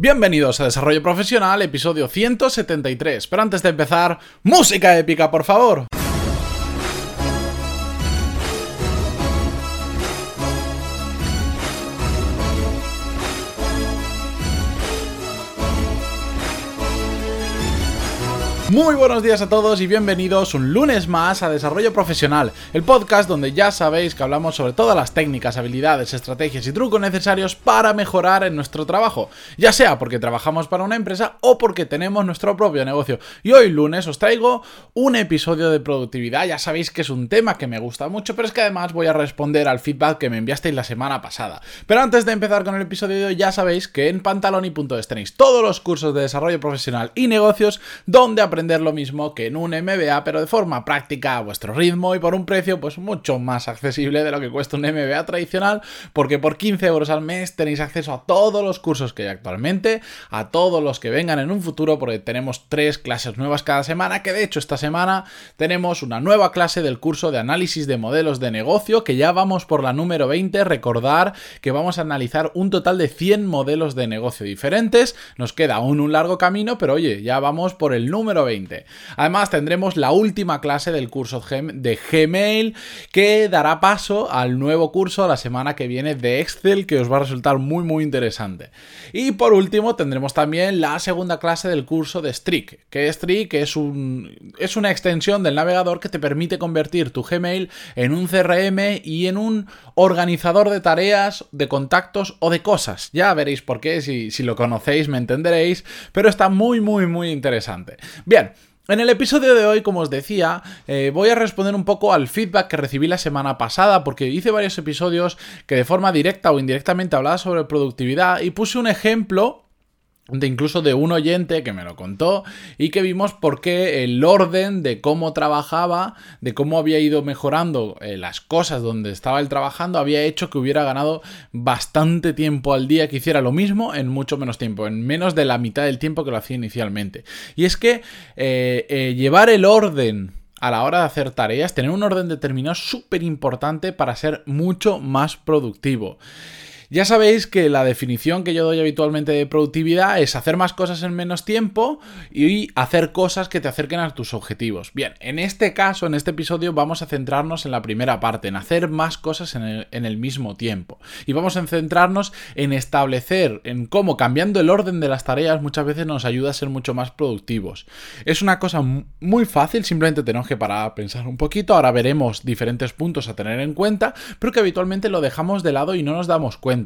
Bienvenidos a Desarrollo Profesional, episodio 173. Pero antes de empezar, música épica, por favor. Muy buenos días a todos y bienvenidos un lunes más a Desarrollo Profesional, el podcast donde ya sabéis que hablamos sobre todas las técnicas, habilidades, estrategias y trucos necesarios para mejorar en nuestro trabajo, ya sea porque trabajamos para una empresa o porque tenemos nuestro propio negocio. Y hoy lunes os traigo un episodio de productividad, ya sabéis que es un tema que me gusta mucho, pero es que además voy a responder al feedback que me enviasteis la semana pasada. Pero antes de empezar con el episodio ya sabéis que en pantaloni.es tenéis todos los cursos de desarrollo profesional y negocios donde aprendéis lo mismo que en un MBA, pero de forma práctica, a vuestro ritmo y por un precio pues mucho más accesible de lo que cuesta un MBA tradicional, porque por 15 euros al mes tenéis acceso a todos los cursos que hay actualmente, a todos los que vengan en un futuro, porque tenemos tres clases nuevas cada semana, que de hecho esta semana tenemos una nueva clase del curso de análisis de modelos de negocio, que ya vamos por la número 20, recordar que vamos a analizar un total de 100 modelos de negocio diferentes, nos queda aún un largo camino, pero oye, ya vamos por el número 20. Además tendremos la última clase del curso de Gmail que dará paso al nuevo curso la semana que viene de Excel que os va a resultar muy muy interesante. Y por último tendremos también la segunda clase del curso de Streak, que Streak es, un, es una extensión del navegador que te permite convertir tu Gmail en un CRM y en un organizador de tareas, de contactos o de cosas. Ya veréis por qué, si, si lo conocéis me entenderéis, pero está muy muy muy interesante. Bien, en el episodio de hoy, como os decía, eh, voy a responder un poco al feedback que recibí la semana pasada, porque hice varios episodios que de forma directa o indirectamente hablaba sobre productividad y puse un ejemplo de incluso de un oyente que me lo contó y que vimos por qué el orden de cómo trabajaba, de cómo había ido mejorando eh, las cosas donde estaba él trabajando, había hecho que hubiera ganado bastante tiempo al día que hiciera lo mismo en mucho menos tiempo, en menos de la mitad del tiempo que lo hacía inicialmente. Y es que eh, eh, llevar el orden a la hora de hacer tareas, tener un orden determinado es súper importante para ser mucho más productivo. Ya sabéis que la definición que yo doy habitualmente de productividad es hacer más cosas en menos tiempo y hacer cosas que te acerquen a tus objetivos. Bien, en este caso, en este episodio, vamos a centrarnos en la primera parte, en hacer más cosas en el, mismo tiempo. Y vamos a centrarnos en establecer, en cómo cambiando el orden de las tareas muchas veces nos ayuda a ser mucho más productivos. Es una cosa muy fácil, simplemente tenemos que parar a pensar un poquito. Ahora veremos diferentes puntos a tener en cuenta, pero que habitualmente lo dejamos de lado y no nos damos cuenta.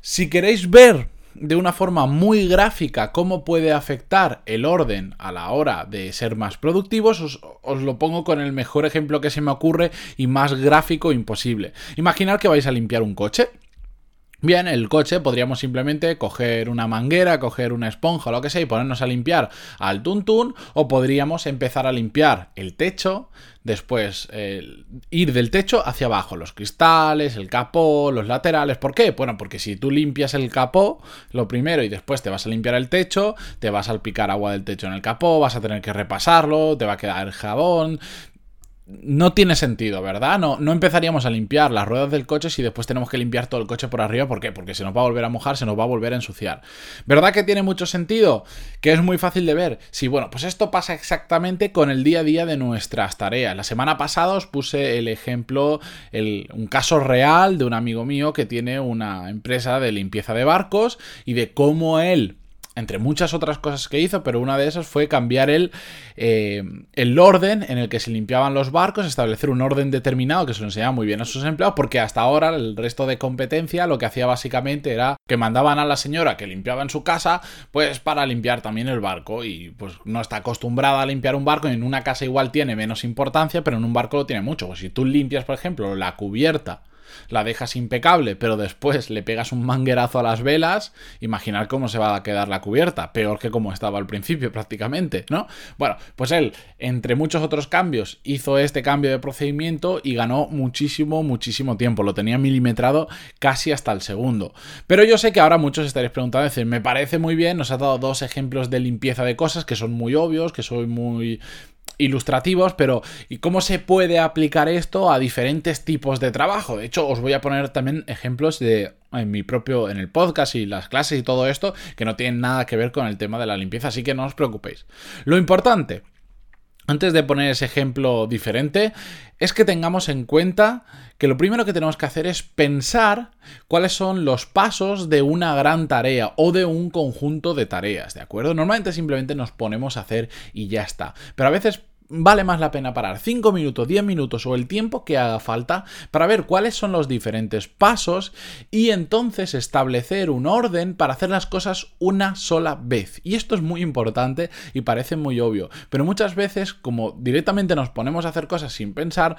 Si queréis ver de una forma muy gráfica cómo puede afectar el orden a la hora de ser más productivos, os, os, lo pongo con el mejor ejemplo que se me ocurre y más gráfico imposible. Imaginad que vais a limpiar un coche. Bien, el coche podríamos simplemente coger una manguera, coger una esponja lo que sea y ponernos a limpiar al tuntún o podríamos empezar a limpiar el techo, después ir del techo hacia abajo, los cristales, el capó, los laterales. ¿Por qué? Bueno, porque si tú limpias el capó, lo primero, y después te vas a limpiar el techo, te vas a salpicar agua del techo en el capó, vas a tener que repasarlo, te va a quedar jabón, no tiene sentido, ¿verdad? No, no empezaríamos a limpiar las ruedas del coche si después tenemos que limpiar todo el coche por arriba. ¿Por qué? Porque se nos va a volver a mojar, se nos va a volver a ensuciar. ¿Verdad que tiene mucho sentido? Que es muy fácil de ver. Sí, bueno, pues esto pasa exactamente con el día a día de nuestras tareas. La semana pasada os puse el ejemplo, el, un caso real de un amigo mío que tiene una empresa de limpieza de barcos y de cómo él entre muchas otras cosas que hizo, pero una de esas fue cambiar el, eh, el orden en el que se limpiaban los barcos, establecer un orden determinado que se lo enseñaba muy bien a sus empleados, porque hasta ahora el resto de competencia lo que hacía básicamente era que mandaban a la señora que limpiaba en su casa, pues para limpiar también el barco, y pues no está acostumbrada a limpiar un barco, en una casa igual tiene menos importancia, pero en un barco lo tiene mucho. Pues si tú limpias, por ejemplo, la cubierta, la dejas impecable, pero después le pegas un manguerazo a las velas, imaginar cómo se va a quedar la cubierta, peor que como estaba al principio prácticamente, ¿no? Bueno, pues él, entre muchos otros cambios, hizo este cambio de procedimiento y ganó muchísimo, muchísimo tiempo, lo tenía milimetrado casi hasta el segundo. Pero yo sé que ahora muchos estaréis preguntando, decir, me parece muy bien, nos ha dado dos ejemplos de limpieza de cosas que son muy obvios, que son muy ilustrativos, pero ¿y cómo se puede aplicar esto a diferentes tipos de trabajo? De hecho, os voy a poner también ejemplos de en mi propio en el podcast y las clases y todo esto que no tienen nada que ver con el tema de la limpieza, así que no os preocupéis. Lo importante antes de poner ese ejemplo diferente, es que tengamos en cuenta que lo primero que tenemos que hacer es pensar cuáles son los pasos de una gran tarea o de un conjunto de tareas, ¿de acuerdo? Normalmente simplemente nos ponemos a hacer y ya está. Pero a veces vale más la pena parar 5 minutos, 10 minutos o el tiempo que haga falta para ver cuáles son los diferentes pasos y entonces establecer un orden para hacer las cosas una sola vez. Y esto es muy importante y parece muy obvio, pero muchas veces como directamente nos ponemos a hacer cosas sin pensar,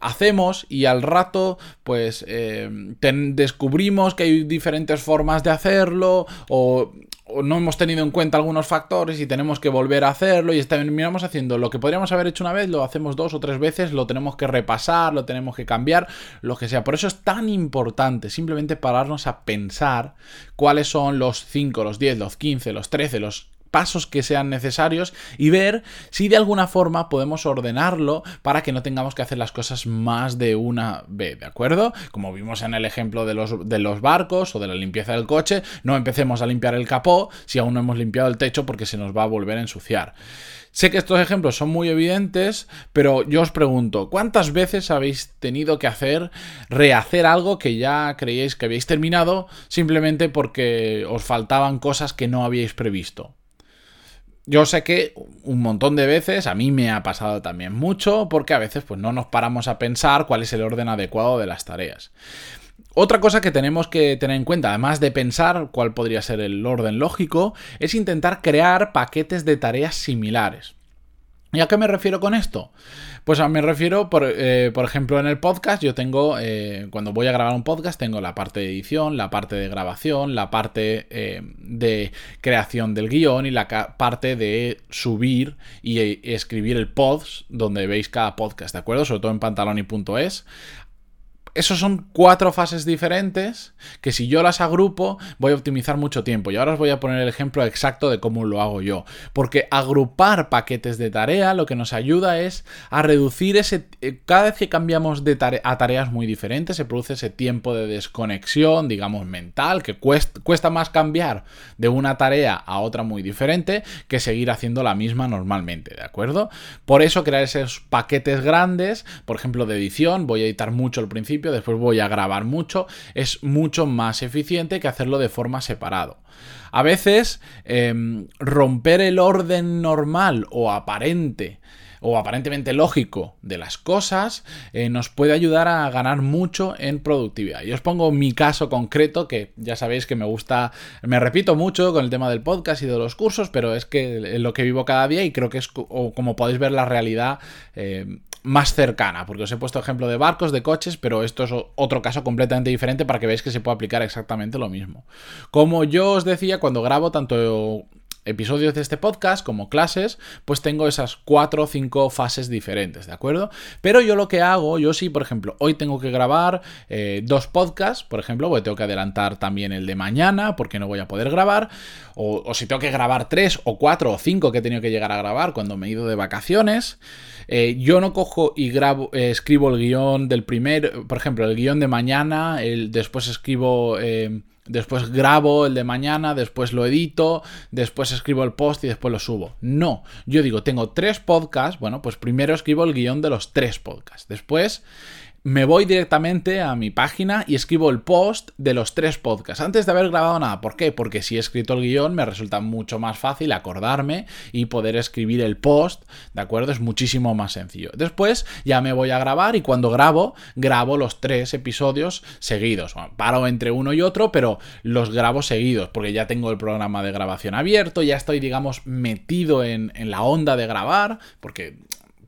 hacemos y al rato pues eh, descubrimos que hay diferentes formas de hacerlo o no hemos tenido en cuenta algunos factores y tenemos que volver a hacerlo y terminamos haciendo lo que podríamos haber hecho una vez, lo hacemos dos o tres veces, lo tenemos que repasar, lo tenemos que cambiar, lo que sea. Por eso es tan importante simplemente pararnos a pensar cuáles son los 5, los 10, los 15, los 13, los pasos que sean necesarios y ver si de alguna forma podemos ordenarlo para que no tengamos que hacer las cosas más de una vez, ¿de acuerdo? Como vimos en el ejemplo de los, de los barcos o de la limpieza del coche, no empecemos a limpiar el capó si aún no hemos limpiado el techo porque se nos va a volver a ensuciar. Sé que estos ejemplos son muy evidentes, pero yo os pregunto, ¿cuántas veces habéis tenido que hacer, rehacer algo que ya creíais que habéis terminado simplemente porque os faltaban cosas que no habíais previsto? Yo sé que un montón de veces, a mí me ha pasado también mucho, porque a veces pues, no nos paramos a pensar cuál es el orden adecuado de las tareas. Otra cosa que tenemos que tener en cuenta, además de pensar cuál podría ser el orden lógico, es intentar crear paquetes de tareas similares. ¿Y a qué me refiero con esto? Pues me refiero, por, eh, ejemplo, en el podcast yo tengo, eh, cuando voy a grabar un podcast, tengo la parte de edición, la parte de grabación, la parte eh, de creación del guion y la parte de subir y escribir el post donde veis cada podcast, ¿de acuerdo? Sobre todo en pantaloni.es esos son cuatro fases diferentes que si yo las agrupo voy a optimizar mucho tiempo. Y ahora os voy a poner el ejemplo exacto de cómo lo hago yo. Porque agrupar paquetes de tarea lo que nos ayuda es a reducir ese... Eh, cada vez que cambiamos de a tareas muy diferentes se produce ese tiempo de desconexión, digamos, mental, que cuesta más cambiar de una tarea a otra muy diferente que seguir haciendo la misma normalmente, ¿de acuerdo? Por eso crear esos paquetes grandes, por ejemplo, de edición, voy a editar mucho al principio después voy a grabar mucho, es mucho más eficiente que hacerlo de forma separado. A veces em, romper el orden normal o aparente o aparentemente lógico de las cosas eh, nos puede ayudar a ganar mucho en productividad. Y os pongo mi caso concreto, que ya sabéis que me gusta, me repito mucho con el tema del podcast y de los cursos, pero es que es lo que vivo cada día y creo que es, como podéis ver, la realidad eh, más cercana, porque os he puesto ejemplo de barcos, de coches, pero esto es otro caso completamente diferente para que veáis que se puede aplicar exactamente lo mismo. Como yo os decía, cuando grabo tanto episodios de este podcast como clases, pues tengo esas cuatro o cinco fases diferentes, ¿de acuerdo? Pero yo lo que hago, yo sí, por ejemplo, hoy tengo que grabar eh, dos podcasts, por ejemplo, porque tengo que adelantar también el de mañana, porque no voy a poder grabar, o, si tengo que grabar tres o cuatro o cinco que he tenido que llegar a grabar cuando me he ido de vacaciones, eh, yo no cojo y grabo, eh, escribo el guion del primer, por ejemplo, el guion de mañana, el, después escribo después grabo el de mañana, después lo edito, después escribo el post y después lo subo. No, yo digo, tengo tres podcasts, bueno, pues primero escribo el guion de los tres podcasts, después me voy directamente a mi página y escribo el post de los tres podcasts antes de haber grabado nada. ¿Por qué? Porque si he escrito el guion me resulta mucho más fácil acordarme y poder escribir el post, ¿de acuerdo? Es muchísimo más sencillo. Después ya me voy a grabar y cuando grabo, grabo los tres episodios seguidos. paro entre uno y otro, pero los grabo seguidos porque ya tengo el programa de grabación abierto, ya estoy, digamos, metido en, en la onda de grabar, porque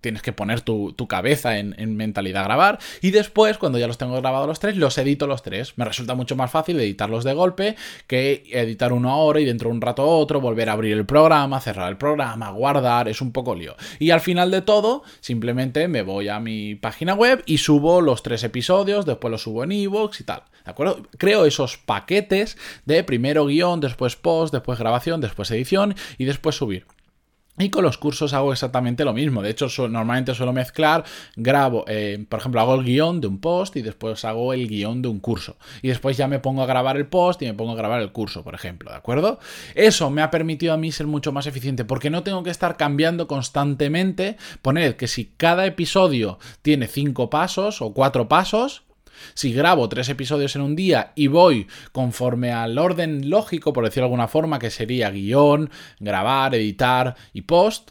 tienes que poner tu, cabeza en, mentalidad grabar. Y después, cuando ya los tengo grabados los tres, los edito los tres. Me resulta mucho más fácil editarlos de golpe que editar uno ahora y dentro de un rato otro, volver a abrir el programa, cerrar el programa, guardar, es un poco lío. Y al final de todo, simplemente me voy a mi página web y subo los tres episodios, después los subo en iVoox y tal. ¿De acuerdo? Creo esos paquetes de primero guion, después post, después grabación, después edición y después subir. Y con los cursos hago exactamente lo mismo. De hecho, normalmente suelo mezclar, grabo, eh, por ejemplo, hago el guion de un post y después hago el guion de un curso. Y después ya me pongo a grabar el post y me pongo a grabar el curso, por ejemplo, ¿de acuerdo? Eso me ha permitido a mí ser mucho más eficiente porque no tengo que estar cambiando constantemente. Poned que si cada episodio tiene cinco pasos o cuatro pasos, si grabo tres episodios en un día y voy conforme al orden lógico, por decirlo de alguna forma, que sería guion, grabar, editar y post,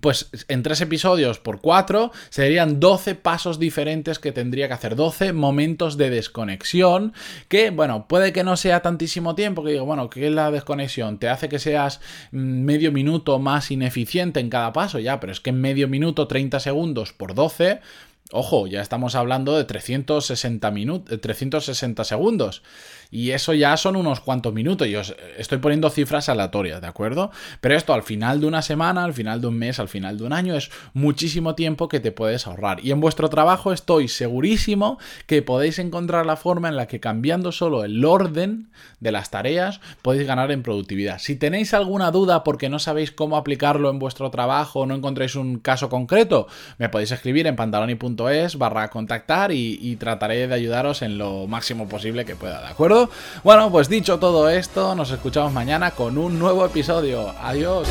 pues en tres episodios por cuatro serían 12 pasos diferentes que tendría que hacer, 12 momentos de desconexión, que bueno, puede que no sea tantísimo tiempo, que digo, bueno, ¿qué es la desconexión? Te hace que seas mm, medio minuto más ineficiente en cada paso, ya, pero es que en medio minuto, 30 segundos por 12, Ojo, ya estamos hablando de 360, minutos, 360 segundos. Y eso ya son unos cuantos minutos. Yo estoy poniendo cifras aleatorias, ¿de acuerdo? Pero esto al final de una semana, al final de un mes, al final de un año es muchísimo tiempo que te puedes ahorrar. Y en vuestro trabajo estoy segurísimo que podéis encontrar la forma en la que cambiando solo el orden de las tareas podéis ganar en productividad. Si tenéis alguna duda porque no sabéis cómo aplicarlo en vuestro trabajo o no encontréis un caso concreto, me podéis escribir en pantaloni.es barra contactar y, y trataré de ayudaros en lo máximo posible que pueda, ¿de acuerdo? Bueno, pues dicho todo esto, nos escuchamos mañana con un nuevo episodio. Adiós.